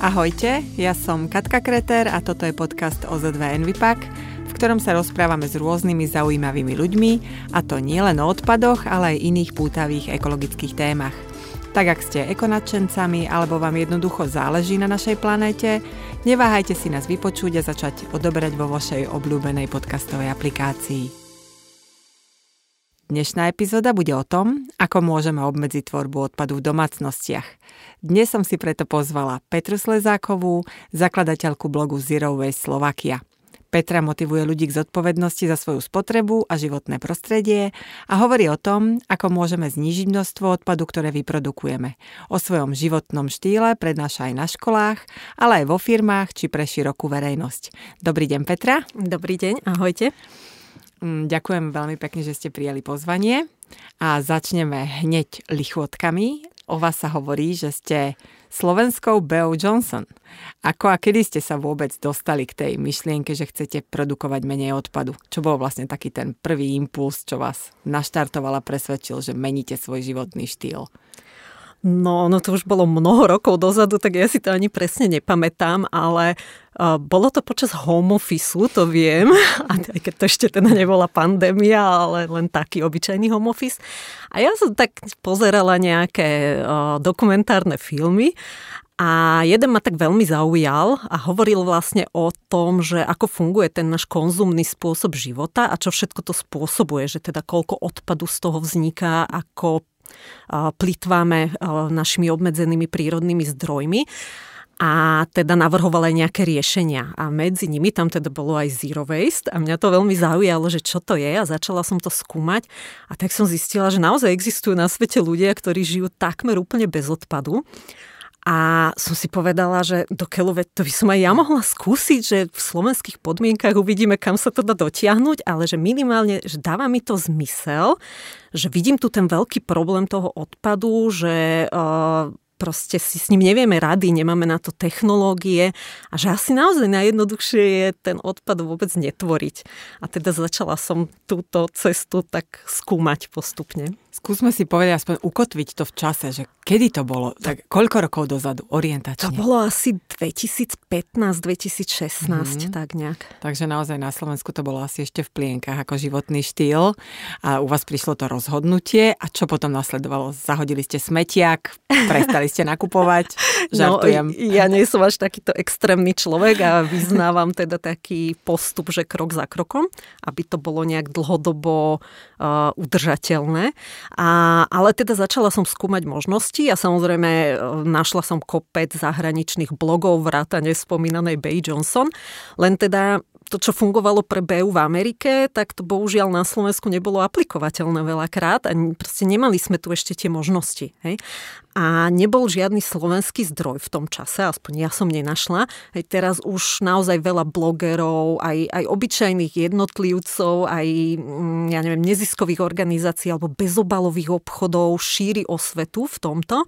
Ahojte, ja som Katka Kreter a toto je podcast OZ2 Envipak, v ktorom sa rozprávame s rôznymi zaujímavými ľuďmi, a to nie len o odpadoch, ale aj iných pútavých ekologických témach. Tak ak ste ekonačencami alebo vám jednoducho záleží na našej planéte, neváhajte si nás vypočuť a začať odoberať vo vašej obľúbenej podcastovej aplikácii. Dnešná epizóda bude o tom, ako môžeme obmedziť tvorbu odpadu v domácnostiach. Dnes som si preto pozvala Petru Slezákovú, zakladateľku blogu Zero Waste Slovakia. Petra motivuje ľudí k zodpovednosti za svoju spotrebu a životné prostredie a hovorí o tom, ako môžeme znížiť množstvo odpadu, ktoré vyprodukujeme. O svojom životnom štýle prednáša aj na školách, ale aj vo firmách či pre širokú verejnosť. Dobrý deň Petra. Dobrý deň, ahojte. Mm, ďakujem veľmi pekne, že ste prijali pozvanie a začneme hneď lichvotkami. O vás sa hovorí, že ste slovenskou Beou Johnson. Ako a kedy ste sa vôbec dostali k tej myšlienke, že chcete produkovať menej odpadu? Čo bol vlastne taký ten prvý impuls, čo vás naštartoval a presvedčil, že meníte svoj životný štýl? No, no to už bolo mnoho rokov dozadu, tak ja si to ani presne nepamätám, ale uh, bolo to počas home office, to viem, a aj keď to ešte teda nebola pandémia, ale len taký obyčajný home office. A ja som tak pozerala nejaké uh, dokumentárne filmy a jeden ma tak veľmi zaujal a hovoril vlastne o tom, že ako funguje ten náš konzumný spôsob života a čo všetko to spôsobuje, že teda koľko odpadu z toho vzniká, ako plitváme našimi obmedzenými prírodnými zdrojmi. A teda navrhoval aj nejaké riešenia. A medzi nimi tam teda bolo aj zero waste. A mňa to veľmi zaujalo, že čo to je. A začala som to skúmať. A tak som zistila, že naozaj existujú na svete ľudia, ktorí žijú takmer úplne bez odpadu a som si povedala, že do keľu, to by som aj ja mohla skúsiť, že v slovenských podmienkach uvidíme, kam sa to dá dotiahnuť, ale že minimálne, že dáva mi to zmysel, že vidím tu ten veľký problém toho odpadu, že uh, proste si s ním nevieme rady, nemáme na to technológie a že asi naozaj najjednoduchšie je ten odpad vôbec netvoriť. A teda začala som túto cestu tak skúmať postupne. Skúsme si povedať, aspoň ukotviť to v čase, že kedy to bolo, tak koľko rokov dozadu, orientačne? To bolo asi 2015-2016, mm-hmm. tak nejak. Takže naozaj na Slovensku to bolo asi ešte v plienkach ako životný štýl a u vás prišlo to rozhodnutie a čo potom nasledovalo? Zahodili ste smetiak, prestali ste nakupovať? No, Žartujem. No, ja nie som až takýto extrémny človek a vyznávam teda taký postup, že krok za krokom, aby to bolo nejak dlhodobo uh, udržateľné. A, ale teda začala som skúmať možnosti a samozrejme e, našla som kopec zahraničných blogov vrátane spomínanej Bay Johnson. Len teda to, čo fungovalo pre BU v Amerike, tak to bohužiaľ na Slovensku nebolo aplikovateľné veľakrát a proste nemali sme tu ešte tie možnosti. Hej? A nebol žiadny slovenský zdroj v tom čase, aspoň ja som nenašla. Hej, teraz už naozaj veľa blogerov, aj, aj obyčajných jednotlivcov, aj mm, ja neviem, neziskových organizácií alebo bezobalových obchodov šíri osvetu v tomto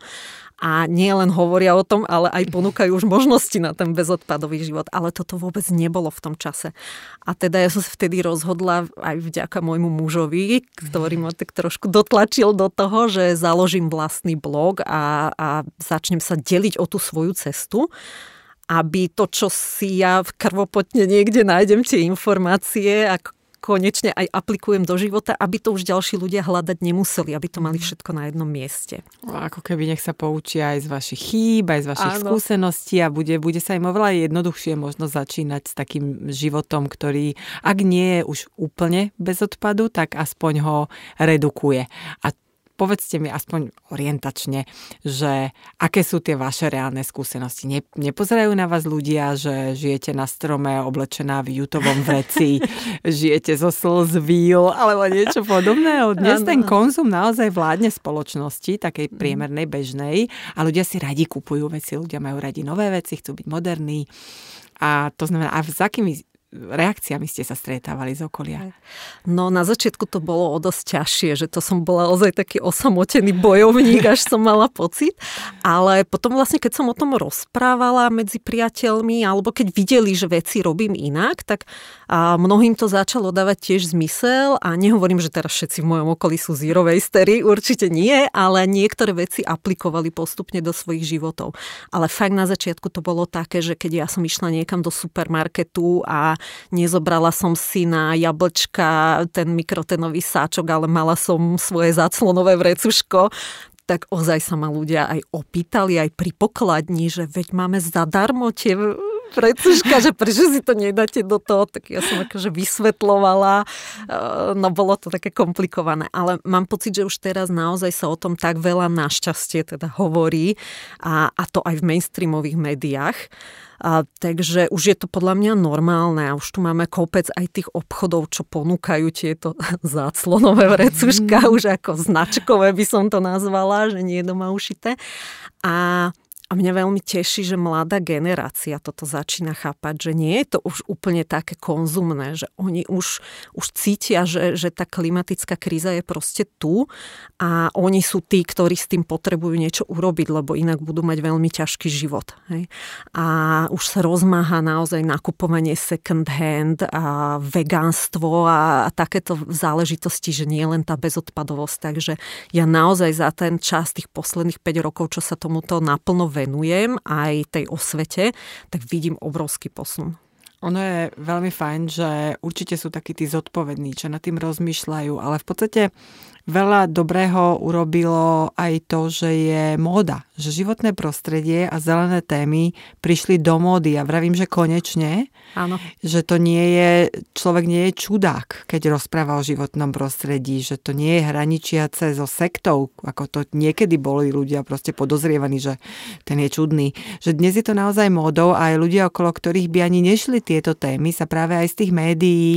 a nie len hovoria o tom, ale aj ponúkajú už možnosti na ten bezodpadový život. Ale toto vôbec nebolo v tom čase. A teda ja som sa vtedy rozhodla aj vďaka môjmu mužovi, ktorý ma tak trošku dotlačil do toho, že založím vlastný blog a, a začnem sa deliť o tú svoju cestu aby to, čo si ja v krvopotne niekde nájdem tie informácie, ako konečne aj aplikujem do života, aby to už ďalší ľudia hľadať nemuseli, aby to mali mhm. všetko na jednom mieste. Ako keby nech sa poučia aj z vašich chýb, aj z vašich Áno. skúseností a bude, bude sa im oveľa jednoduchšie možno začínať s takým životom, ktorý, ak nie je už úplne bez odpadu, tak aspoň ho redukuje. A povedzte mi aspoň orientačne, že aké sú tie vaše reálne skúsenosti. Ne, nepozerajú na vás ľudia, že žijete na strome oblečená v jutovom vreci, žijete zo slz víl alebo niečo podobné. Dnes ten konzum naozaj vládne spoločnosti, takej mhm. priemernej, bežnej a ľudia si radi kupujú veci, ľudia majú radi nové veci, chcú byť moderní. A to znamená, a s akými reakciami ste sa stretávali z okolia? No na začiatku to bolo o dosť ťažšie, že to som bola ozaj taký osamotený bojovník, až som mala pocit. Ale potom vlastne, keď som o tom rozprávala medzi priateľmi, alebo keď videli, že veci robím inak, tak a mnohým to začalo dávať tiež zmysel a nehovorím, že teraz všetci v mojom okolí sú zero wastery, určite nie, ale niektoré veci aplikovali postupne do svojich životov. Ale fakt na začiatku to bolo také, že keď ja som išla niekam do supermarketu a nezobrala som si na jablčka ten mikrotenový sáčok, ale mala som svoje záclonové vrecuško, tak ozaj sa ma ľudia aj opýtali, aj pri pokladni, že veď máme zadarmo tie precuška, že prečo si to nedáte do toho, tak ja som akože vysvetlovala, eh, no bolo to také komplikované, ale mám pocit, že už teraz naozaj sa o tom tak veľa našťastie teda hovorí a, a to aj v mainstreamových médiách, a, takže už je to podľa mňa normálne a už tu máme kopec aj tých obchodov, čo ponúkajú tieto záclonové vrecuška, mm. už ako značkové by som to nazvala, že nie je doma ušité. A a mňa veľmi teší, že mladá generácia toto začína chápať, že nie je to už úplne také konzumné, že oni už, už cítia, že, že tá klimatická kríza je proste tu a oni sú tí, ktorí s tým potrebujú niečo urobiť, lebo inak budú mať veľmi ťažký život. Hej? A už sa rozmáha naozaj nakupovanie second hand a vegánstvo a, a takéto záležitosti, že nie len tá bezodpadovosť. Takže ja naozaj za ten čas tých posledných 5 rokov, čo sa tomuto naplno venujem aj tej osvete, tak vidím obrovský posun. Ono je veľmi fajn, že určite sú takí tí zodpovední, čo nad tým rozmýšľajú, ale v podstate veľa dobrého urobilo aj to, že je móda, že životné prostredie a zelené témy prišli do módy a vravím, že konečne, Áno. že to nie je, človek nie je čudák, keď rozpráva o životnom prostredí, že to nie je hraničiace so sektou, ako to niekedy boli ľudia proste podozrievaní, že ten je čudný. Že dnes je to naozaj módou a aj ľudia, okolo ktorých by ani nešli tieto témy, sa práve aj z tých médií,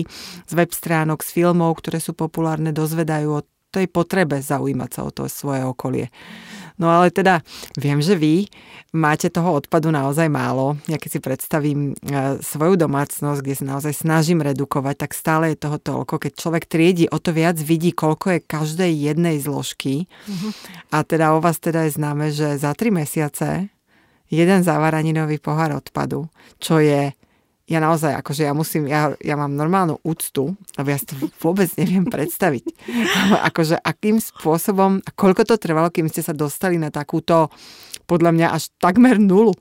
z web stránok, z filmov, ktoré sú populárne, dozvedajú o tej potrebe zaujímať sa o to svoje okolie. No ale teda viem, že vy máte toho odpadu naozaj málo. Ja keď si predstavím e, svoju domácnosť, kde sa naozaj snažím redukovať, tak stále je toho toľko. Keď človek triedi, o to viac vidí, koľko je každej jednej zložky. Uh-huh. A teda o vás teda je známe, že za tri mesiace jeden zavaraninový pohár odpadu, čo je ja naozaj, akože ja musím, ja, ja mám normálnu úctu, lebo ja si to vôbec neviem predstaviť. akože akým spôsobom, a koľko to trvalo, kým ste sa dostali na takúto, podľa mňa až takmer nulu.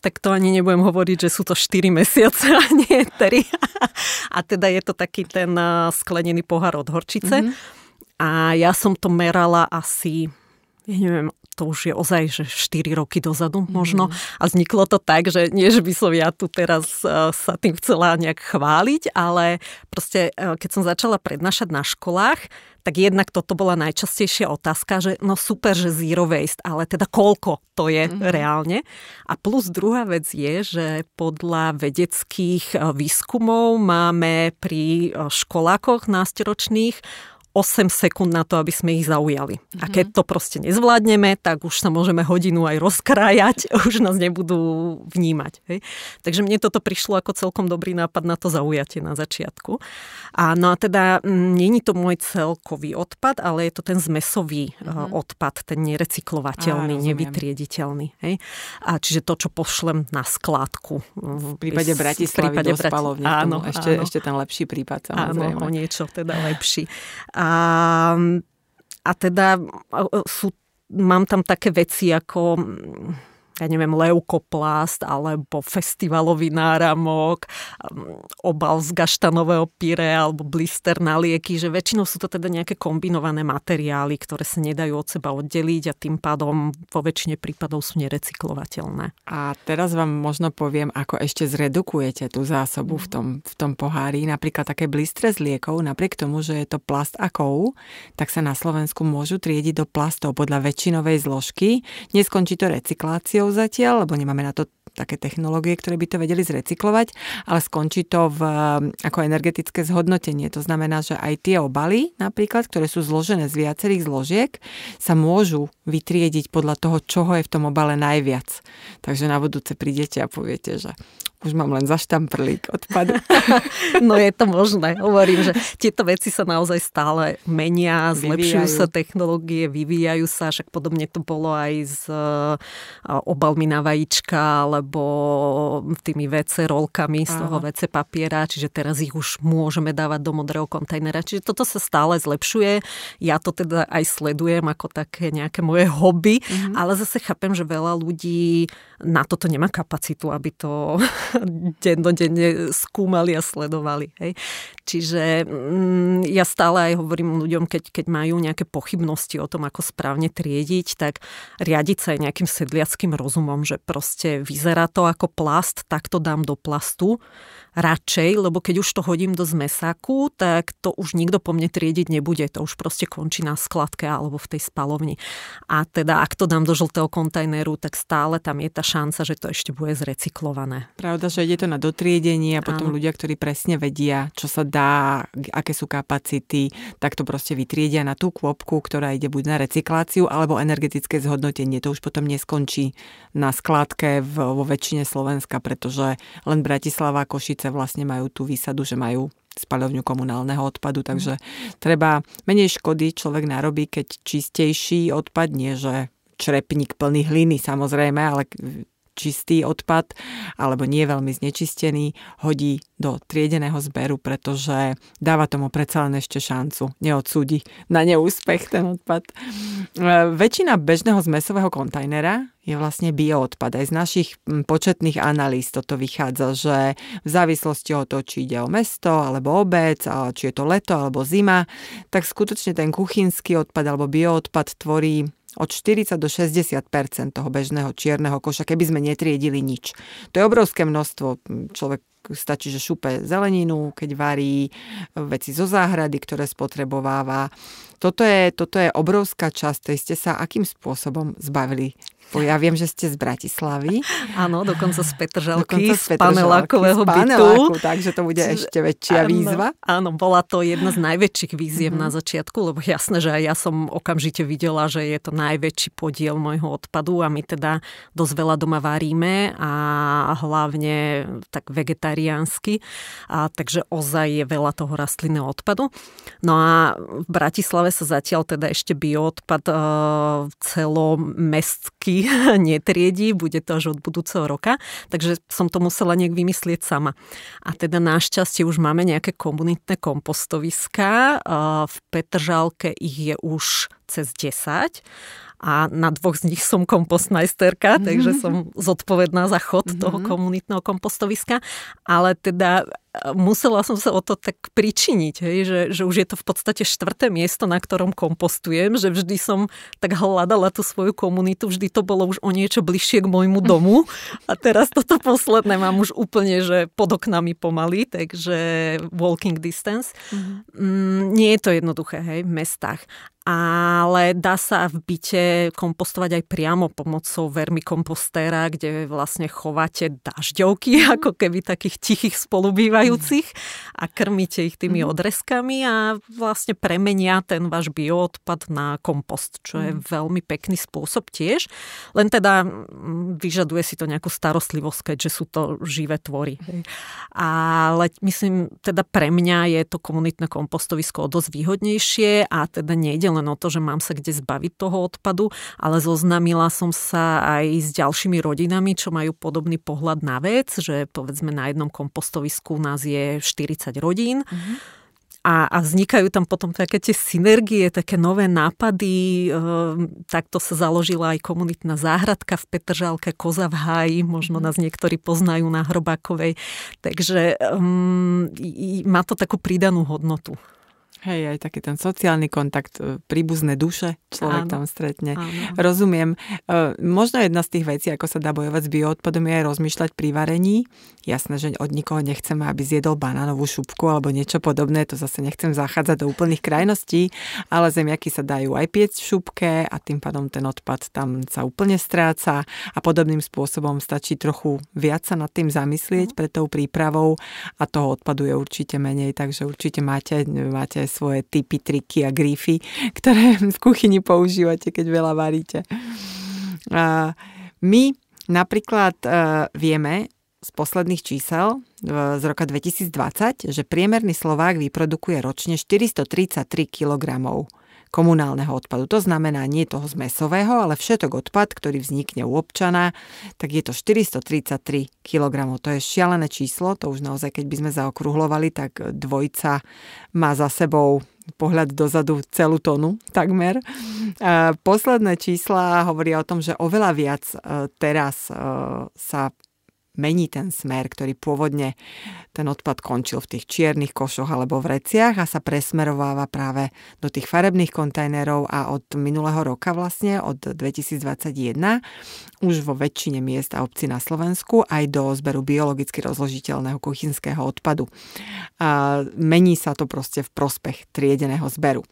Tak to ani nebudem hovoriť, že sú to 4 mesiace a nie 3. A teda je to taký ten sklenený pohár od horčice. Mm-hmm. A ja som to merala asi, ja neviem, to už je ozaj, že 4 roky dozadu možno. Mm. A vzniklo to tak, že nie, že by som ja tu teraz e, sa tým chcela nejak chváliť, ale proste e, keď som začala prednášať na školách, tak jednak toto bola najčastejšia otázka, že no super, že zero waste, ale teda koľko to je mm-hmm. reálne. A plus druhá vec je, že podľa vedeckých e, výskumov máme pri školákoch násteročných 8 sekúnd na to, aby sme ich zaujali. Mm-hmm. A keď mhm. to proste nezvládneme, tak už sa môžeme hodinu aj rozkrájať, už nás nebudú vnímať. Hej. Takže mne toto prišlo ako celkom dobrý nápad na to zaujatie na začiatku. A no a teda není to môj celkový odpad, ale je to ten zmesový mm-hmm. odpad, ten nerecyklovateľný, Á, nevytriediteľný. Hej. A čiže to, čo pošlem na skládku. V prípade Bratislavy v prípade do spalovne. Áno, ešte, áno. ešte ten lepší prípad samozrejme. Áno, o niečo teda lepší. A, a teda sú, mám tam také veci ako ja neviem, leukoplast alebo festivalový náramok, um, obal z gaštanového pire alebo blister na lieky, že väčšinou sú to teda nejaké kombinované materiály, ktoré sa nedajú od seba oddeliť a tým pádom vo väčšine prípadov sú nerecyklovateľné. A teraz vám možno poviem, ako ešte zredukujete tú zásobu v tom, v tom pohári. Napríklad také blistre z liekov, napriek tomu, že je to plast a kov, tak sa na Slovensku môžu triediť do plastov podľa väčšinovej zložky. Neskončí to recykláciou, energiou zatiaľ, lebo nemáme na to také technológie, ktoré by to vedeli zrecyklovať, ale skončí to v, ako energetické zhodnotenie. To znamená, že aj tie obaly napríklad, ktoré sú zložené z viacerých zložiek, sa môžu vytriediť podľa toho, čoho je v tom obale najviac. Takže na budúce prídete a poviete, že už mám len zaštamprlík odpadu. no je to možné. Hovorím, že tieto veci sa naozaj stále menia, zlepšujú vyvíjajú. sa technológie, vyvíjajú sa, však podobne to bolo aj s obalmi na vajíčka, alebo tými WC rolkami z toho WC papiera, čiže teraz ich už môžeme dávať do modrého kontajnera. Čiže toto sa stále zlepšuje. Ja to teda aj sledujem ako také nejaké moje hobby, mm-hmm. ale zase chápem, že veľa ľudí na toto nemá kapacitu, aby to dennodenne skúmali a sledovali. Hej. Čiže mm, ja stále aj hovorím ľuďom, keď, keď majú nejaké pochybnosti o tom, ako správne triediť, tak riadiť sa aj nejakým sedliackým rozumom, že proste vyzerá to ako plast, tak to dám do plastu radšej, lebo keď už to hodím do zmesáku, tak to už nikto po mne triediť nebude. To už proste končí na skladke alebo v tej spalovni. A teda ak to dám do žltého kontajneru, tak stále tam je tá šanca, že to ešte bude zrecyklované. Pravda, že ide to na dotriedenie a potom Áno. ľudia, ktorí presne vedia, čo sa dá, aké sú kapacity, tak to proste vytriedia na tú kôpku, ktorá ide buď na recykláciu alebo energetické zhodnotenie. To už potom neskončí na skladke vo väčšine Slovenska, pretože len Bratislava, Košice Košice vlastne majú tú výsadu, že majú spaľovňu komunálneho odpadu, takže treba menej škody človek narobí, keď čistejší odpad, nie že črepník plný hliny samozrejme, ale čistý odpad alebo nie veľmi znečistený hodí do triedeného zberu, pretože dáva tomu predsa len ešte šancu. Neodsúdi na neúspech ten odpad. E, väčšina bežného zmesového kontajnera je vlastne bioodpad. Aj z našich početných analýz toto vychádza, že v závislosti od toho, či ide o mesto alebo obec, či je to leto alebo zima, tak skutočne ten kuchynský odpad alebo bioodpad tvorí od 40 do 60% toho bežného čierneho koša, keby sme netriedili nič. To je obrovské množstvo. Človek stačí, že šupe zeleninu, keď varí veci zo záhrady, ktoré spotrebováva. Toto je, toto je obrovská časť, tej ste sa akým spôsobom zbavili ja viem, že ste z Bratislavy. Áno, dokonca z Petržalky, dokonca z, z panelákového bytu. Takže to bude ešte väčšia áno, výzva. Áno, bola to jedna z najväčších výziev mm-hmm. na začiatku, lebo jasné, že aj ja som okamžite videla, že je to najväčší podiel môjho odpadu a my teda dosť veľa doma varíme a hlavne tak vegetariánsky. A, takže ozaj je veľa toho rastlinného odpadu. No a v Bratislave sa zatiaľ teda ešte bioodpad e, celomestský netriedí, bude to až od budúceho roka, takže som to musela nejak vymyslieť sama. A teda našťastie už máme nejaké komunitné kompostoviská, v Petržálke ich je už cez 10 a na dvoch z nich som kompostmajsterka, mm-hmm. takže som zodpovedná za chod mm-hmm. toho komunitného kompostoviska, ale teda musela som sa o to tak pričiniť, hej, že, že už je to v podstate štvrté miesto, na ktorom kompostujem, že vždy som tak hľadala tú svoju komunitu, vždy to bolo už o niečo bližšie k môjmu domu a teraz toto posledné mám už úplne, že pod oknami pomaly, takže walking distance. Mm-hmm. Mm, nie je to jednoduché, hej, v mestách ale dá sa v byte kompostovať aj priamo pomocou vermikompostéra, kde vlastne chováte dažďovky, ako keby takých tichých spolubývajúcich a krmíte ich tými mhm. odrezkami a vlastne premenia ten váš bioodpad na kompost, čo je mhm. veľmi pekný spôsob tiež. Len teda vyžaduje si to nejakú starostlivosť, keďže sú to živé tvory. Ale myslím, teda pre mňa je to komunitné kompostovisko o dosť výhodnejšie a teda nejde len o to, že mám sa kde zbaviť toho odpadu, ale zoznamila som sa aj s ďalšími rodinami, čo majú podobný pohľad na vec, že povedzme na jednom kompostovisku nás je 40 rodín. Mm-hmm. A, a vznikajú tam potom také tie synergie, také nové nápady. E, takto sa založila aj komunitná záhradka v Petržálke, Koza v háji, možno mhm. nás niektorí poznajú na Hrobákovej. Takže um, má to takú pridanú hodnotu. Hej, aj taký ten sociálny kontakt, e, príbuzné duše človek áno, tam stretne. Áno. Rozumiem. E, možno jedna z tých vecí, ako sa dá bojovať s bioodpadom, je aj rozmýšľať pri varení. Jasné, že od nikoho nechceme, aby zjedol banánovú šupku alebo niečo podobné, to zase nechcem zachádzať do úplných krajností, ale zemiaky sa dajú aj piecť v šupke a tým pádom ten odpad tam sa úplne stráca a podobným spôsobom stačí trochu viac sa nad tým zamyslieť mhm. pred tou prípravou a toho odpadu je určite menej, takže určite máte, máte svoje typy, triky a grífy, ktoré v kuchyni používate, keď veľa varíte. My napríklad uh, vieme, z posledných čísel z roka 2020, že priemerný Slovák vyprodukuje ročne 433 kg komunálneho odpadu. To znamená nie toho zmesového, ale všetok odpad, ktorý vznikne u občana, tak je to 433 kg. To je šialené číslo, to už naozaj, keď by sme zaokrúhlovali, tak dvojca má za sebou pohľad dozadu celú tonu takmer. Posledné čísla hovoria o tom, že oveľa viac e, teraz e, sa mení ten smer, ktorý pôvodne ten odpad končil v tých čiernych košoch alebo v reciach a sa presmerováva práve do tých farebných kontajnerov a od minulého roka vlastne, od 2021, už vo väčšine miest a obcí na Slovensku aj do zberu biologicky rozložiteľného kuchynského odpadu. A mení sa to proste v prospech triedeného zberu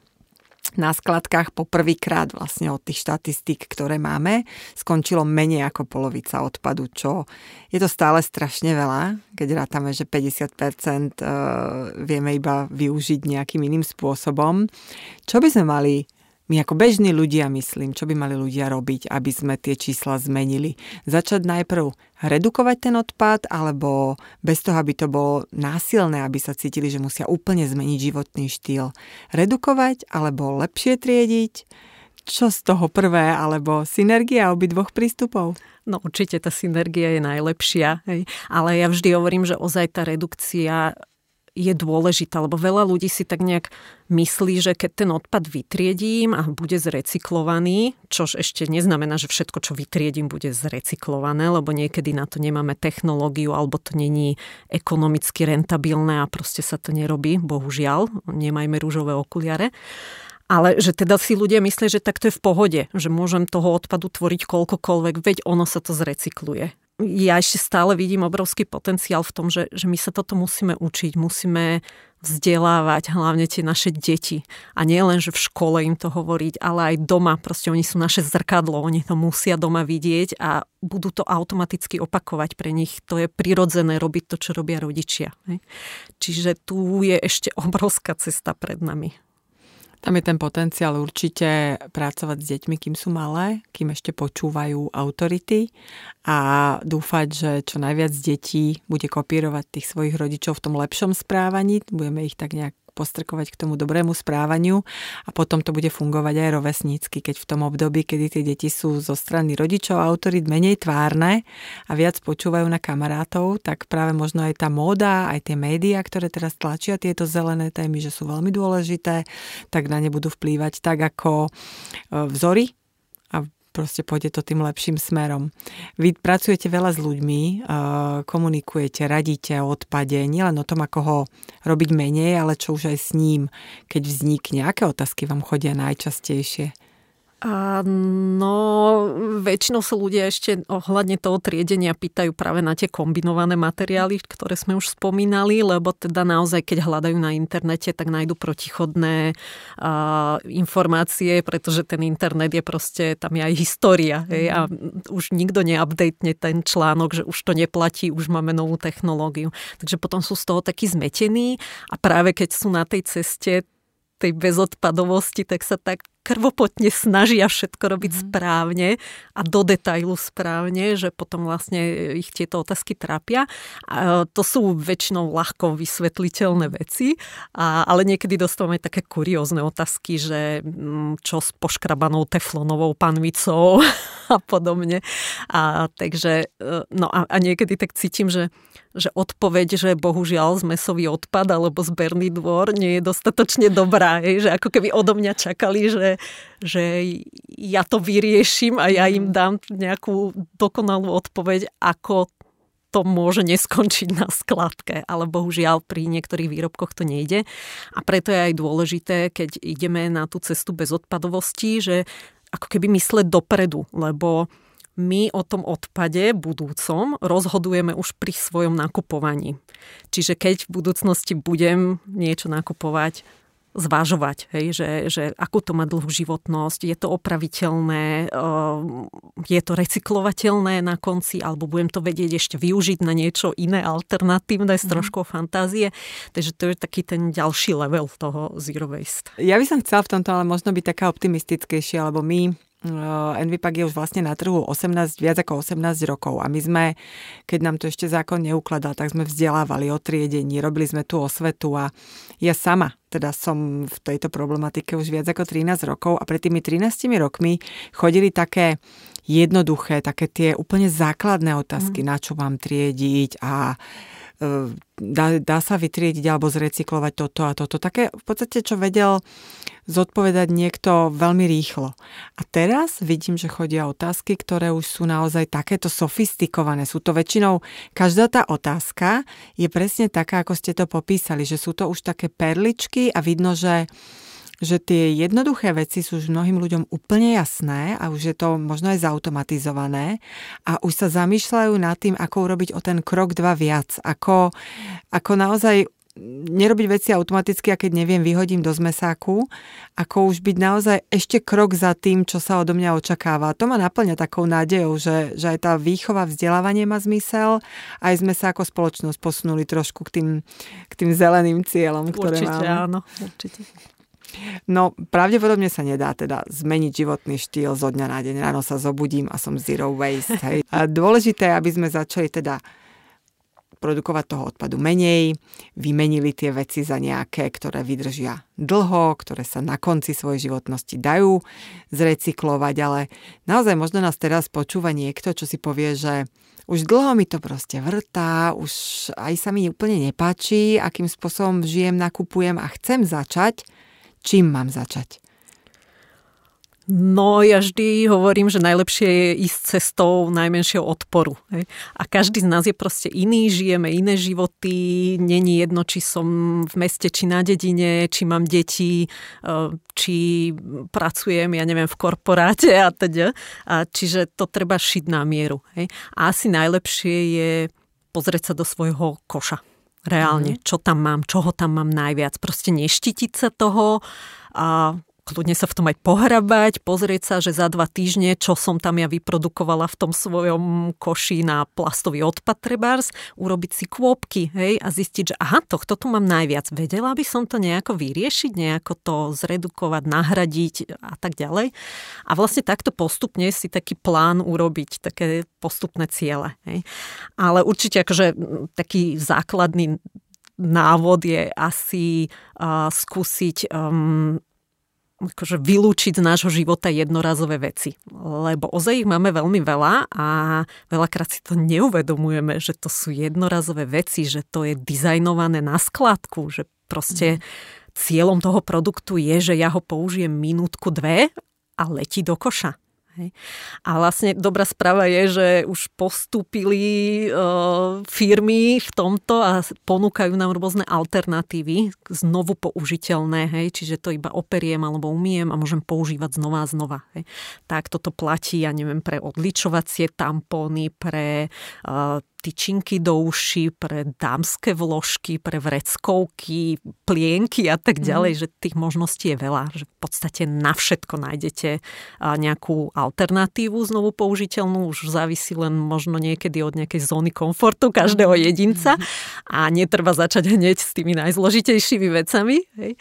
na skladkách poprvýkrát vlastne od tých štatistík, ktoré máme, skončilo menej ako polovica odpadu, čo je to stále strašne veľa, keď rátame, že 50% e, vieme iba využiť nejakým iným spôsobom. Čo by sme mali my ako bežní ľudia, myslím, čo by mali ľudia robiť, aby sme tie čísla zmenili. Začať najprv redukovať ten odpad, alebo bez toho, aby to bolo násilné, aby sa cítili, že musia úplne zmeniť životný štýl. Redukovať, alebo lepšie triediť, čo z toho prvé, alebo synergia obidvoch prístupov? No určite tá synergia je najlepšia, hej. ale ja vždy hovorím, že ozaj tá redukcia je dôležitá, lebo veľa ľudí si tak nejak myslí, že keď ten odpad vytriedím a bude zrecyklovaný, čož ešte neznamená, že všetko, čo vytriedím, bude zrecyklované, lebo niekedy na to nemáme technológiu alebo to není ekonomicky rentabilné a proste sa to nerobí, bohužiaľ, nemajme rúžové okuliare. Ale že teda si ľudia myslia, že takto je v pohode, že môžem toho odpadu tvoriť koľkokoľvek, veď ono sa to zrecykluje ja ešte stále vidím obrovský potenciál v tom, že, že my sa toto musíme učiť, musíme vzdelávať hlavne tie naše deti. A nie len, že v škole im to hovoriť, ale aj doma. Proste oni sú naše zrkadlo, oni to musia doma vidieť a budú to automaticky opakovať pre nich. To je prirodzené robiť to, čo robia rodičia. Čiže tu je ešte obrovská cesta pred nami. Tam je ten potenciál určite pracovať s deťmi, kým sú malé, kým ešte počúvajú autority a dúfať, že čo najviac detí bude kopírovať tých svojich rodičov v tom lepšom správaní. Budeme ich tak nejak postrkovať k tomu dobrému správaniu a potom to bude fungovať aj rovesnícky, keď v tom období, kedy tie deti sú zo strany rodičov a autorit menej tvárne a viac počúvajú na kamarátov, tak práve možno aj tá móda, aj tie médiá, ktoré teraz tlačia tieto zelené témy, že sú veľmi dôležité, tak na ne budú vplývať tak ako e, vzory proste pôjde to tým lepším smerom. Vy pracujete veľa s ľuďmi, komunikujete, radíte o odpade, nielen o tom, ako ho robiť menej, ale čo už aj s ním, keď vznikne. Aké otázky vám chodia najčastejšie? A no, väčšinou sa ľudia ešte ohľadne toho triedenia pýtajú práve na tie kombinované materiály, ktoré sme už spomínali, lebo teda naozaj, keď hľadajú na internete, tak nájdu protichodné uh, informácie, pretože ten internet je proste, tam je aj história. Hej, a už nikto neupdatene ten článok, že už to neplatí, už máme novú technológiu. Takže potom sú z toho takí zmetení a práve keď sú na tej ceste tej bezodpadovosti, tak sa tak krvopotne snažia všetko robiť mm. správne a do detailu správne, že potom vlastne ich tieto otázky trápia. A to sú väčšinou ľahko vysvetliteľné veci, a, ale niekedy dostávame také kuriózne otázky, že mm, čo s poškrabanou teflonovou panvicou a podobne. A, takže, e, no a, a niekedy tak cítim, že že odpoveď, že bohužiaľ zmesový odpad alebo zberný dvor nie je dostatočne dobrá. Je, že ako keby odo mňa čakali, že, že ja to vyrieším a ja im dám nejakú dokonalú odpoveď, ako to môže neskončiť na skladke, ale bohužiaľ pri niektorých výrobkoch to nejde. A preto je aj dôležité, keď ideme na tú cestu bez odpadovosti, že ako keby mysleť dopredu, lebo my o tom odpade budúcom rozhodujeme už pri svojom nakupovaní. Čiže keď v budúcnosti budem niečo nakupovať, zvážovať, hej, že, že akú to má dlhú životnosť, je to opraviteľné, eh, je to recyklovateľné na konci, alebo budem to vedieť ešte využiť na niečo iné, alternatívne, s mhm. troškou fantázie. Takže to je taký ten ďalší level toho zero waste. Ja by som chcela v tomto ale možno byť taká optimistickejšia, lebo my Envipak je už vlastne na trhu 18, viac ako 18 rokov a my sme, keď nám to ešte zákon neukladal, tak sme vzdelávali o triedení, robili sme tu osvetu a ja sama teda som v tejto problematike už viac ako 13 rokov a pred tými 13 rokmi chodili také jednoduché, také tie úplne základné otázky, mm. na čo mám triediť a e, dá, dá sa vytriediť alebo zrecyklovať toto a toto. Také v podstate, čo vedel zodpovedať niekto veľmi rýchlo. A teraz vidím, že chodia otázky, ktoré už sú naozaj takéto sofistikované. Sú to väčšinou, každá tá otázka je presne taká, ako ste to popísali, že sú to už také perličky a vidno, že že tie jednoduché veci sú už mnohým ľuďom úplne jasné a už je to možno aj zautomatizované a už sa zamýšľajú nad tým, ako urobiť o ten krok dva viac, ako, ako naozaj nerobiť veci automaticky a keď neviem, vyhodím do zmesáku, ako už byť naozaj ešte krok za tým, čo sa odo mňa očakáva. To ma naplňa takou nádejou, že, že aj tá výchova, vzdelávanie má zmysel, aj sme sa ako spoločnosť posunuli trošku k tým, k tým zeleným cieľom, ktoré určite, máme. áno, určite. No, pravdepodobne sa nedá teda zmeniť životný štýl zo dňa na deň. Ráno sa zobudím a som zero waste. Hej. A dôležité, aby sme začali teda produkovať toho odpadu menej, vymenili tie veci za nejaké, ktoré vydržia dlho, ktoré sa na konci svojej životnosti dajú zrecyklovať, ale naozaj možno nás teraz počúva niekto, čo si povie, že už dlho mi to proste vrtá, už aj sa mi úplne nepáči, akým spôsobom žijem, nakupujem a chcem začať, čím mám začať? No ja vždy hovorím, že najlepšie je ísť cestou najmenšieho odporu. Hej. A každý z nás je proste iný, žijeme iné životy, není jedno, či som v meste, či na dedine, či mám deti, eh, či pracujem, ja neviem, v korporáte a teda. A čiže to treba šiť na mieru. Hej. A asi najlepšie je pozrieť sa do svojho koša. Reálne, mm. čo tam mám, čoho tam mám najviac. Proste neštitiť sa toho a kľudne sa v tom aj pohrabať, pozrieť sa, že za dva týždne, čo som tam ja vyprodukovala v tom svojom koši na plastový odpad trebárs, urobiť si kôpky hej, a zistiť, že aha, tohto tu mám najviac. Vedela by som to nejako vyriešiť, nejako to zredukovať, nahradiť a tak ďalej. A vlastne takto postupne si taký plán urobiť, také postupné ciele. Hej. Ale určite akože taký základný návod je asi uh, skúsiť um, akože vylúčiť z nášho života jednorazové veci. Lebo ozaj ich máme veľmi veľa a veľakrát si to neuvedomujeme, že to sú jednorazové veci, že to je dizajnované na skladku, že proste mm. cieľom toho produktu je, že ja ho použijem minútku, dve a letí do koša. A vlastne dobrá správa je, že už postúpili e, firmy v tomto a ponúkajú nám rôzne alternatívy, znovu použiteľné, hej, čiže to iba operiem alebo umiem a môžem používať znova a znova. Hej. Tak toto platí, ja neviem, pre odličovacie tampóny, pre e, tyčinky do uši, pre dámske vložky, pre vreckovky, plienky a tak ďalej, mm. že tých možností je veľa, že v podstate na všetko nájdete nejakú alternatívu znovu použiteľnú, už závisí len možno niekedy od nejakej zóny komfortu každého mhm. jedinca a netreba začať hneď s tými najzložitejšími vecami. Hej.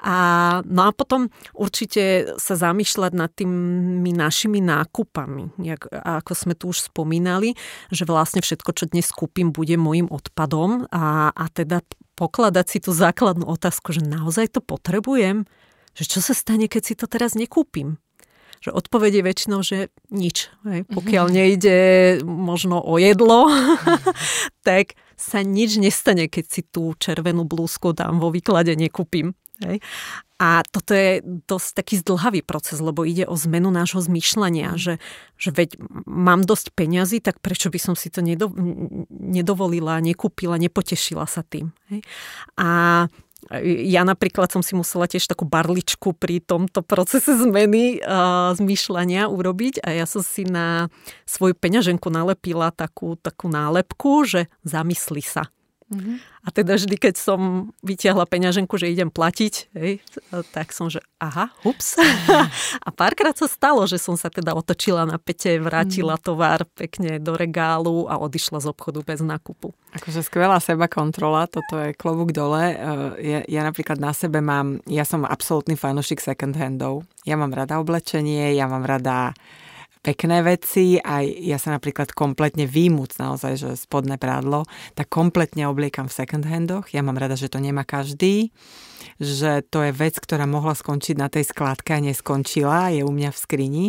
A, no a potom určite sa zamýšľať nad tými našimi nákupami, jak, ako sme tu už spomínali, že vlastne všetko, čo dnes kúpim, bude môjim odpadom a, a teda pokladať si tú základnú otázku, že naozaj to potrebujem? Že čo sa stane, keď si to teraz nekúpim? Že odpoveď je väčšinou, že nič. Hej. Pokiaľ nejde možno o jedlo, tak sa nič nestane, keď si tú červenú blúzku dám vo výklade nekúpim. Hej. A toto je dosť taký zdlhavý proces, lebo ide o zmenu nášho zmýšľania, mm. že, že veď mám dosť peňazí, tak prečo by som si to nedo, nedovolila, nekúpila, nepotešila sa tým. Hej? A ja napríklad som si musela tiež takú barličku pri tomto procese zmeny uh, zmýšľania urobiť a ja som si na svoju peňaženku nalepila takú, takú nálepku, že zamysli sa. Mm-hmm. A teda vždy, keď som vytiahla peňaženku, že idem platiť, hej, tak som, že aha, hups. a párkrát sa stalo, že som sa teda otočila na pete, vrátila mm-hmm. tovar pekne do regálu a odišla z obchodu bez nákupu. Akože skvelá seba kontrola, toto je klobúk dole. E, ja, ja napríklad na sebe mám, ja som absolútny fanúšik second handov. Ja mám rada oblečenie, ja mám rada pekné veci a ja sa napríklad kompletne výmuc naozaj, že spodné prádlo, tak kompletne obliekam v second handoch. Ja mám rada, že to nemá každý že to je vec, ktorá mohla skončiť na tej skladke a neskončila, je u mňa v skrini.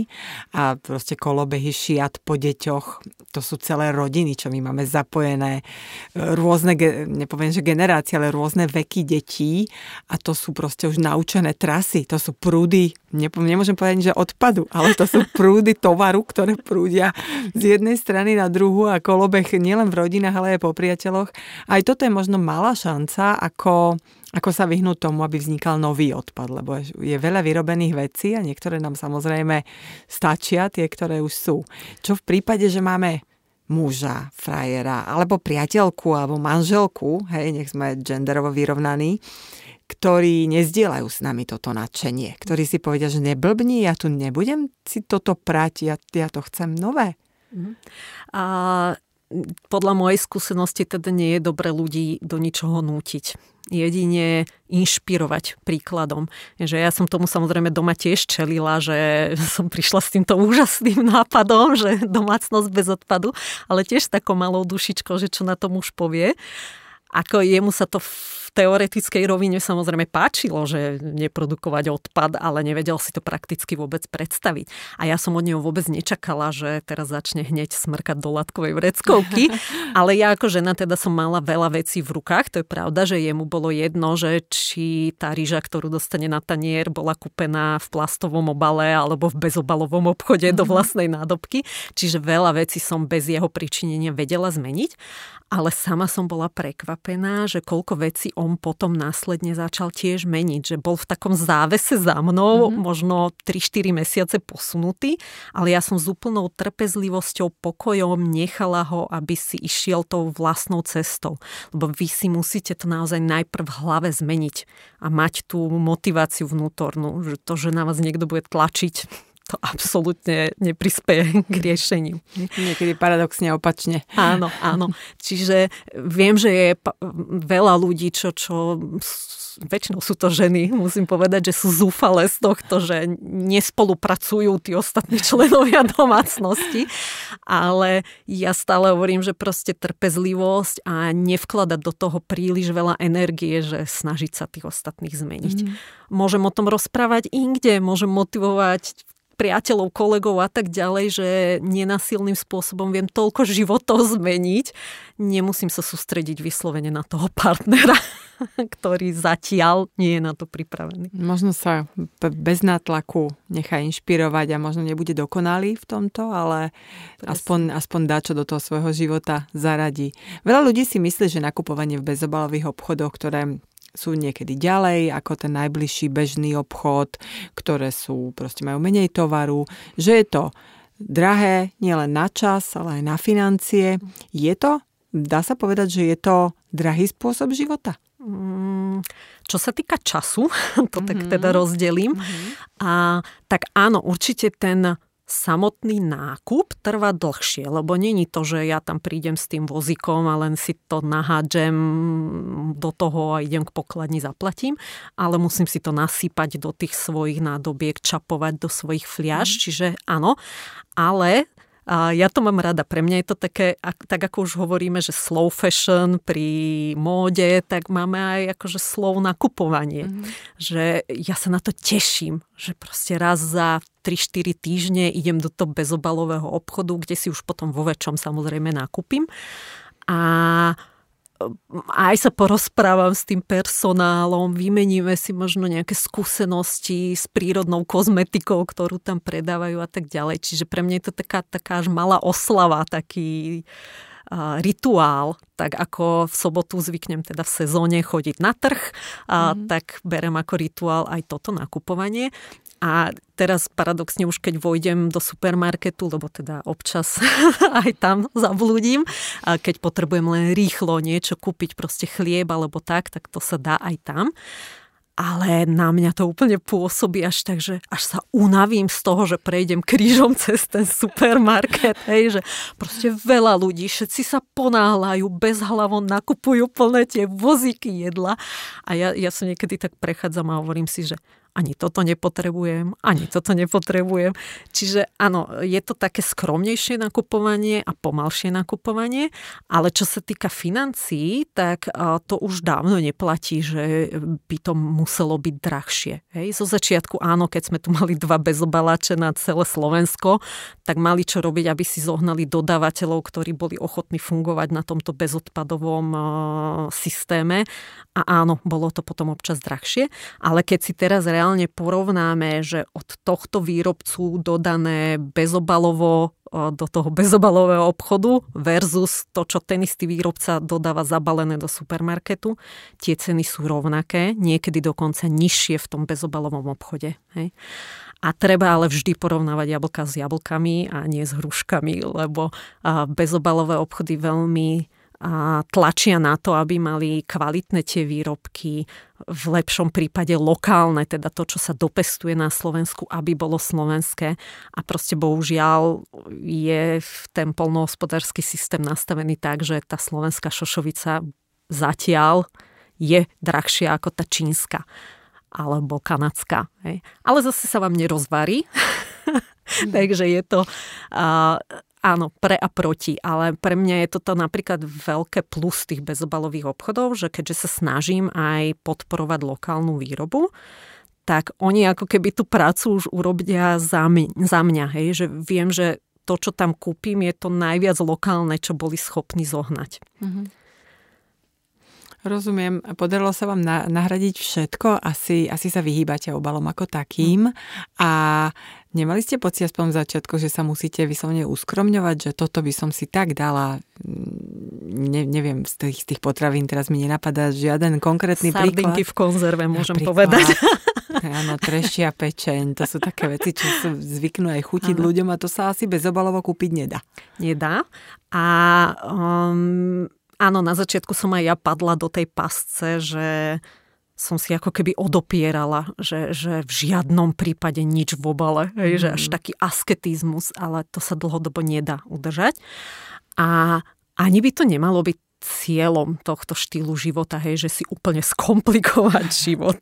A proste kolobehy šiat po deťoch, to sú celé rodiny, čo my máme zapojené, rôzne, nepoviem, že generácie, ale rôzne veky detí. A to sú proste už naučené trasy, to sú prúdy, nemôžem povedať, že odpadu, ale to sú prúdy tovaru, ktoré prúdia z jednej strany na druhú a kolobeh nielen v rodinách, ale aj po priateľoch. Aj toto je možno malá šanca, ako ako sa vyhnúť tomu, aby vznikal nový odpad, lebo je veľa vyrobených vecí a niektoré nám samozrejme stačia, tie, ktoré už sú. Čo v prípade, že máme muža, frajera, alebo priateľku, alebo manželku, hej, nech sme genderovo vyrovnaní, ktorí nezdieľajú s nami toto nadšenie, ktorí si povedia, že neblbni, ja tu nebudem si toto prať, ja, ja to chcem nové. Mhm. A podľa mojej skúsenosti teda nie je dobre ľudí do ničoho nútiť. Jedine inšpirovať príkladom. Že ja som tomu samozrejme doma tiež čelila, že som prišla s týmto úžasným nápadom, že domácnosť bez odpadu, ale tiež s takou malou dušičkou, že čo na tom už povie. Ako jemu sa to teoretickej rovine samozrejme páčilo, že neprodukovať odpad, ale nevedel si to prakticky vôbec predstaviť. A ja som od neho vôbec nečakala, že teraz začne hneď smrkať do latkovej vreckovky. ale ja ako žena teda som mala veľa vecí v rukách. To je pravda, že jemu bolo jedno, že či tá rýža, ktorú dostane na tanier, bola kúpená v plastovom obale alebo v bezobalovom obchode do mhm. vlastnej nádobky. Čiže veľa vecí som bez jeho pričinenia vedela zmeniť ale sama som bola prekvapená, že koľko vecí on potom následne začal tiež meniť, že bol v takom závese za mnou, mm-hmm. možno 3-4 mesiace posunutý, ale ja som s úplnou trpezlivosťou, pokojom nechala ho, aby si išiel tou vlastnou cestou. Lebo vy si musíte to naozaj najprv v hlave zmeniť a mať tú motiváciu vnútornú, že to, že na vás niekto bude tlačiť, to absolútne neprispieje k riešeniu. Niekedy paradoxne opačne. Áno, áno. Čiže viem, že je veľa ľudí, čo, čo väčšinou sú to ženy, musím povedať, že sú zúfale z tohto, že nespolupracujú tí ostatní členovia domácnosti. Ale ja stále hovorím, že proste trpezlivosť a nevkladať do toho príliš veľa energie, že snažiť sa tých ostatných zmeniť. Mm. Môžem o tom rozprávať inde, môžem motivovať priateľov, kolegov a tak ďalej, že nenasilným spôsobom viem toľko životov zmeniť. Nemusím sa sústrediť vyslovene na toho partnera, ktorý zatiaľ nie je na to pripravený. Možno sa bez nátlaku nechá inšpirovať a možno nebude dokonalý v tomto, ale aspoň, aspoň dá, čo do toho svojho života zaradí. Veľa ľudí si myslí, že nakupovanie v bezobalových obchodoch, ktoré sú niekedy ďalej ako ten najbližší bežný obchod, ktoré sú, proste majú menej tovaru, že je to drahé nielen na čas, ale aj na financie. Je to, dá sa povedať, že je to drahý spôsob života? Mm, čo sa týka času, to mm-hmm. tak mhm. teda rozdelím, mm-hmm. a, tak áno, určite ten samotný nákup trvá dlhšie, lebo není to, že ja tam prídem s tým vozíkom a len si to nahádžem do toho a idem k pokladni, zaplatím, ale musím si to nasypať do tých svojich nádobiek, čapovať do svojich fliaž, mm. čiže áno, ale a ja to mám rada. Pre mňa je to také, tak ako už hovoríme, že slow fashion pri móde, tak máme aj akože slow nakupovanie. Mm-hmm. Že ja sa na to teším, že proste raz za 3-4 týždne idem do toho bezobalového obchodu, kde si už potom vo väčšom samozrejme nakúpim. A aj sa porozprávam s tým personálom, vymeníme si možno nejaké skúsenosti s prírodnou kozmetikou, ktorú tam predávajú a tak ďalej. Čiže pre mňa je to taká, taká až malá oslava, taký uh, rituál, tak ako v sobotu zvyknem teda v sezóne chodiť na trh, a mm. tak berem ako rituál aj toto nakupovanie. A teraz paradoxne už keď vojdem do supermarketu, lebo teda občas aj tam zablúdim, a keď potrebujem len rýchlo niečo kúpiť, proste chlieb alebo tak, tak to sa dá aj tam. Ale na mňa to úplne pôsobí až tak, že až sa unavím z toho, že prejdem krížom cez ten supermarket, hej, že proste veľa ľudí, všetci sa ponáhľajú, bez hlavo nakupujú plné tie vozíky jedla. A ja, ja sa niekedy tak prechádzam a hovorím si, že ani toto nepotrebujem, ani toto nepotrebujem. Čiže áno, je to také skromnejšie nakupovanie a pomalšie nakupovanie, ale čo sa týka financií, tak to už dávno neplatí, že by to muselo byť drahšie. Hej? Zo začiatku áno, keď sme tu mali dva bezobalače na celé Slovensko, tak mali čo robiť, aby si zohnali dodávateľov, ktorí boli ochotní fungovať na tomto bezodpadovom systéme. A áno, bolo to potom občas drahšie, ale keď si teraz reálne reálne porovnáme, že od tohto výrobcu dodané bezobalovo do toho bezobalového obchodu versus to, čo ten istý výrobca dodáva zabalené do supermarketu, tie ceny sú rovnaké, niekedy dokonca nižšie v tom bezobalovom obchode. Hej. A treba ale vždy porovnávať jablka s jablkami a nie s hruškami, lebo bezobalové obchody veľmi a tlačia na to, aby mali kvalitné tie výrobky, v lepšom prípade lokálne, teda to, čo sa dopestuje na Slovensku, aby bolo slovenské. A proste bohužiaľ je ten polnohospodársky systém nastavený tak, že tá slovenská šošovica zatiaľ je drahšia ako tá čínska alebo kanadská. Hej. Ale zase sa vám nerozvarí. Takže je to uh, áno, pre a proti, ale pre mňa je toto napríklad veľké plus tých bezobalových obchodov, že keďže sa snažím aj podporovať lokálnu výrobu, tak oni ako keby tú prácu už urobia za, mňa, za mňa, hej, že viem, že to, čo tam kúpim, je to najviac lokálne, čo boli schopní zohnať. Mm-hmm. Rozumiem. Podarilo sa vám nahradiť všetko, asi, asi sa vyhýbate obalom ako takým. Mm. A nemali ste pocit aspoň v začiatku, že sa musíte vyslovene uskromňovať, že toto by som si tak dala, mm, ne, neviem, z tých, z tých potravín teraz mi nenapadá žiaden konkrétny Sardinky príklad. v konzerve, môžem Napríklad. povedať. Áno, trešia pečeň, to sú také veci, čo sú zvyknú aj chutiť ano. ľuďom a to sa asi bezobalovo kúpiť nedá. Nedá. A um, áno, na začiatku som aj ja padla do tej pasce, že som si ako keby odopierala, že, že v žiadnom prípade nič v obale, hej, mm. že až mhm. taký asketizmus, ale to sa dlhodobo nedá udržať. A ani by to nemalo byť cieľom tohto štýlu života, hej, že si úplne skomplikovať život.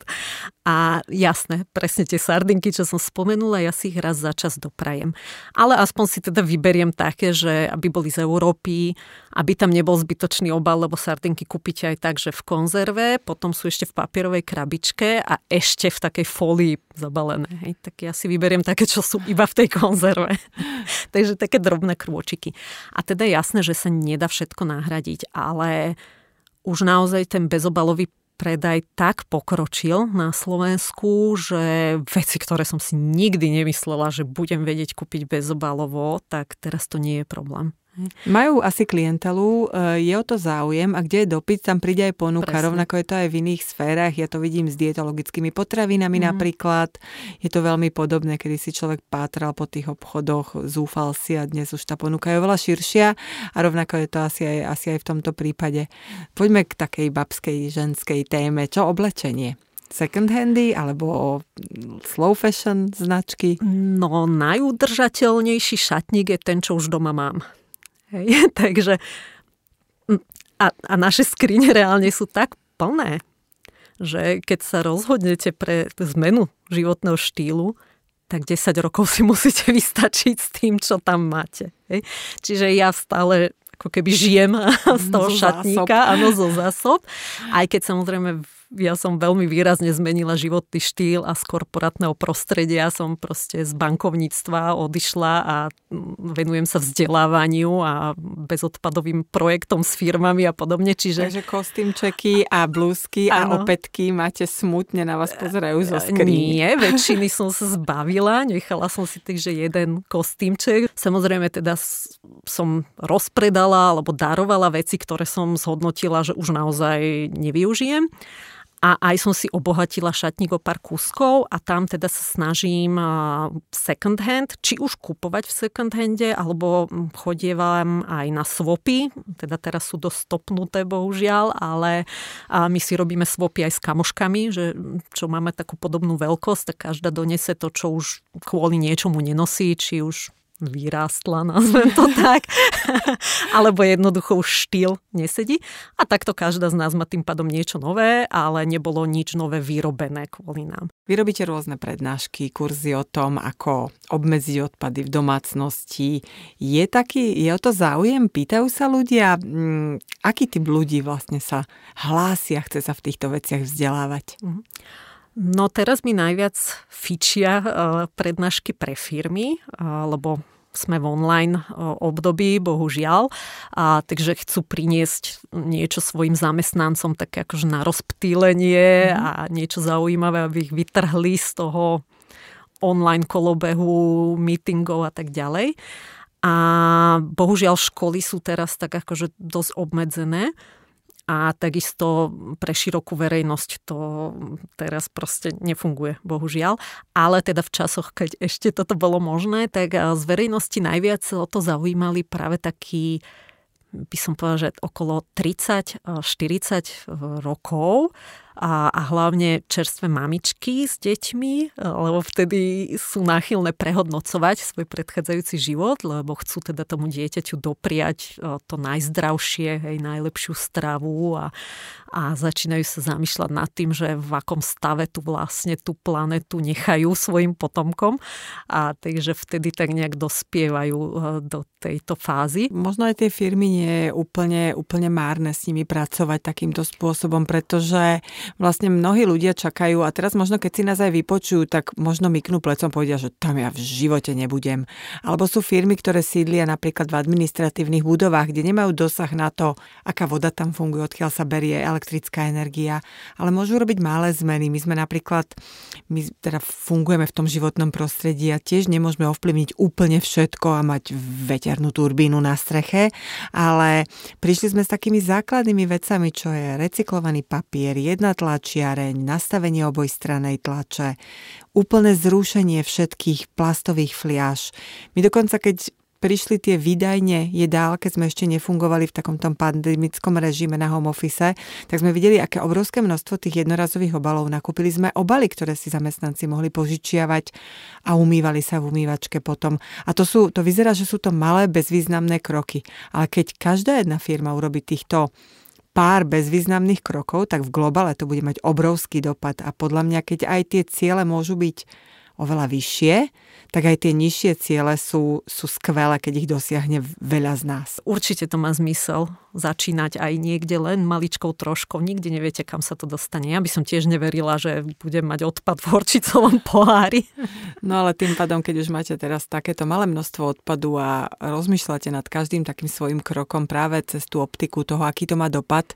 A jasné, presne tie sardinky, čo som spomenula, ja si ich raz za čas doprajem. Ale aspoň si teda vyberiem také, že aby boli z Európy, aby tam nebol zbytočný obal, lebo sardinky kúpite aj tak, že v konzerve, potom sú ešte v papierovej krabičke a ešte v takej fólii zabalené. Hej. Tak ja si vyberiem také, čo sú iba v tej konzerve. Takže také drobné krôčiky. A teda jasné, že sa nedá všetko nahradiť, ale už naozaj ten bezobalový predaj tak pokročil na Slovensku, že veci, ktoré som si nikdy nemyslela, že budem vedieť kúpiť bezobalovo, tak teraz to nie je problém. Majú asi klientelu, e, je o to záujem a kde je dopyt, tam príde aj ponuka. Presne. Rovnako je to aj v iných sférach. Ja to vidím s dietologickými potravinami mm. napríklad. Je to veľmi podobné, kedy si človek pátral po tých obchodoch, zúfal si a dnes už tá ponuka je oveľa širšia a rovnako je to asi aj, asi aj v tomto prípade. Poďme k takej babskej, ženskej téme. Čo oblečenie? second handy alebo slow fashion značky? No, najudržateľnejší šatník je ten, čo už doma mám. Hej, takže a, a naše skrine reálne sú tak plné, že keď sa rozhodnete pre zmenu životného štýlu, tak 10 rokov si musíte vystačiť s tým, čo tam máte. Hej. Čiže ja stále ako keby žijem z toho zo šatníka, zásob. áno, zo zásob. Aj keď samozrejme ja som veľmi výrazne zmenila životný štýl a z korporátneho prostredia som proste z bankovníctva odišla a venujem sa vzdelávaniu a bezodpadovým projektom s firmami a podobne. Čiže... Takže kostýmčeky a blúzky a opätky máte smutne na vás pozerajú zo skríny. Nie, väčšiny som sa zbavila, nechala som si takže jeden kostýmček. Samozrejme teda som rozpredala alebo darovala veci, ktoré som zhodnotila, že už naozaj nevyužijem. A aj som si obohatila šatník o pár kúskov a tam teda sa snažím second hand, či už kupovať v second hande, alebo chodievam aj na swapy, teda teraz sú dosť stopnuté bohužiaľ, ale my si robíme swapy aj s kamoškami, že čo máme takú podobnú veľkosť, tak každá donese to, čo už kvôli niečomu nenosí, či už vyrástla, nazvem to tak, alebo jednoducho už štýl nesedí. A takto každá z nás má tým pádom niečo nové, ale nebolo nič nové vyrobené kvôli nám. Vy robíte rôzne prednášky, kurzy o tom, ako obmedziť odpady v domácnosti. Je taký, je o to záujem? Pýtajú sa ľudia, m, mm, aký typ ľudí vlastne sa hlásia, chce sa v týchto veciach vzdelávať? Mm. No teraz mi najviac fičia e, prednášky pre firmy, e, lebo sme v online e, období, bohužiaľ, a takže chcú priniesť niečo svojim zamestnancom také akože na rozptýlenie mm. a niečo zaujímavé, aby ich vytrhli z toho online kolobehu, meetingov a tak ďalej. A bohužiaľ školy sú teraz tak akože dosť obmedzené a takisto pre širokú verejnosť to teraz proste nefunguje, bohužiaľ. Ale teda v časoch, keď ešte toto bolo možné, tak z verejnosti najviac o to zaujímali práve takí by som povedala, že okolo 30-40 rokov a, a hlavne čerstvé mamičky s deťmi, lebo vtedy sú náchylné prehodnocovať svoj predchádzajúci život, lebo chcú teda tomu dieťaťu dopriať e, to najzdravšie, hej, najlepšiu stravu a, a začínajú sa zamýšľať nad tým, že v akom stave tu vlastne tú planetu nechajú svojim potomkom a takže vtedy tak nejak dospievajú e, do tejto fázy. Možno aj tie firmy nie je úplne, úplne márne s nimi pracovať takýmto spôsobom, pretože vlastne mnohí ľudia čakajú a teraz možno keď si nás aj vypočujú, tak možno myknú plecom povedia, že tam ja v živote nebudem. Alebo sú firmy, ktoré sídlia napríklad v administratívnych budovách, kde nemajú dosah na to, aká voda tam funguje, odkiaľ sa berie elektrická energia, ale môžu robiť malé zmeny. My sme napríklad, my teda fungujeme v tom životnom prostredí a tiež nemôžeme ovplyvniť úplne všetko a mať veternú turbínu na streche, ale prišli sme s takými základnými vecami, čo je recyklovaný papier, jedna tlačiareň, nastavenie obojstranej tlače, úplné zrušenie všetkých plastových fliaž. My dokonca, keď prišli tie výdajne jedál, keď sme ešte nefungovali v takom tom pandemickom režime na home office, tak sme videli, aké obrovské množstvo tých jednorazových obalov. Nakúpili sme obaly, ktoré si zamestnanci mohli požičiavať a umývali sa v umývačke potom. A to, sú, to vyzerá, že sú to malé, bezvýznamné kroky. Ale keď každá jedna firma urobí týchto pár bezvýznamných krokov, tak v globále to bude mať obrovský dopad. A podľa mňa, keď aj tie ciele môžu byť oveľa vyššie, tak aj tie nižšie ciele sú, sú skvelé, keď ich dosiahne veľa z nás. Určite to má zmysel začínať aj niekde len maličkou troškou. Nikdy neviete, kam sa to dostane. Ja by som tiež neverila, že budem mať odpad v horčicovom pohári. No ale tým pádom, keď už máte teraz takéto malé množstvo odpadu a rozmýšľate nad každým takým svojim krokom práve cez tú optiku toho, aký to má dopad,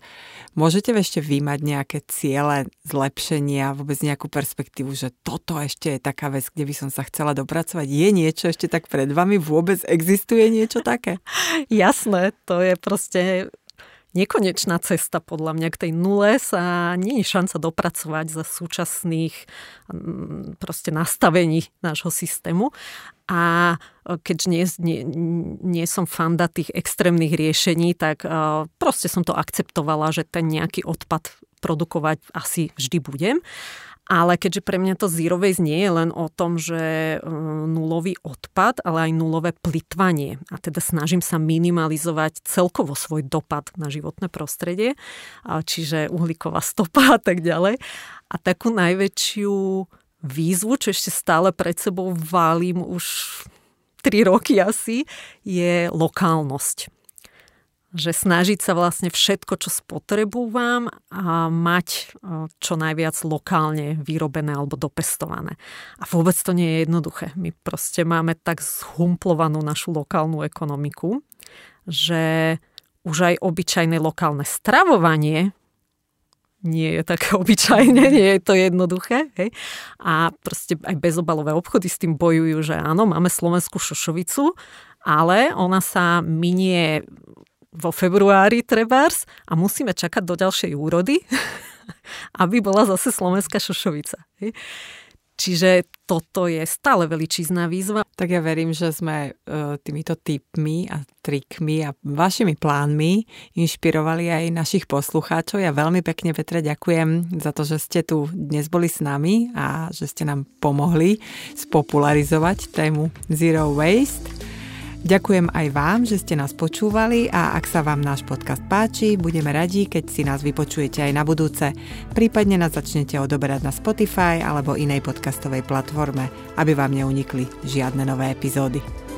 môžete ešte vymať nejaké ciele zlepšenia, vôbec nejakú perspektívu, že toto ešte je taká vec, kde by som sa chcela dopracovať. Je niečo ešte tak pred vami? Vôbec existuje niečo také? Jasné, to je proste nekonečná cesta podľa mňa k tej nule sa nie je šanca dopracovať za súčasných mm, proste nastavení nášho systému. A e, keďže nie, nie, nie som fanda tých extrémnych riešení, tak uh, proste som to akceptovala, že ten nejaký odpad produkovať asi vždy budem. Ale keďže pre mňa to zero waste nie je len o tom, že e, nulový odpad, ale aj nulové plitvanie. A teda snažím sa minimalizovať celkovo svoj dopad na životné prostredie, čiže uhlíková stopa a tak ďalej. A takú najväčšiu výzvu, čo ešte stále pred sebou válim už 3 roky asi, je lokálnosť že snažiť sa vlastne všetko, čo spotrebúvam, a mať e, čo najviac lokálne vyrobené alebo dopestované. A vôbec to nie je jednoduché. My proste máme tak zhumplovanú našu lokálnu ekonomiku, že už aj obyčajné lokálne stravovanie nie je také obyčajné, nie je to jednoduché. Hej? A proste aj bezobalové obchody s tým bojujú, že áno, máme slovenskú šošovicu, ale ona sa minie vo februári trebárs a musíme čakať do ďalšej úrody, aby bola zase slovenská šošovica. Čiže toto je stále veličizná výzva. Tak ja verím, že sme e, týmito tipmi a trikmi a vašimi plánmi inšpirovali aj našich poslucháčov. Ja veľmi pekne, Petre, ďakujem za to, že ste tu dnes boli s nami a že ste nám pomohli spopularizovať tému Zero Waste. Ďakujem aj vám, že ste nás počúvali a ak sa vám náš podcast páči, budeme radi, keď si nás vypočujete aj na budúce. Prípadne nás začnete odoberať na Spotify alebo inej podcastovej platforme, aby vám neunikli žiadne nové epizódy.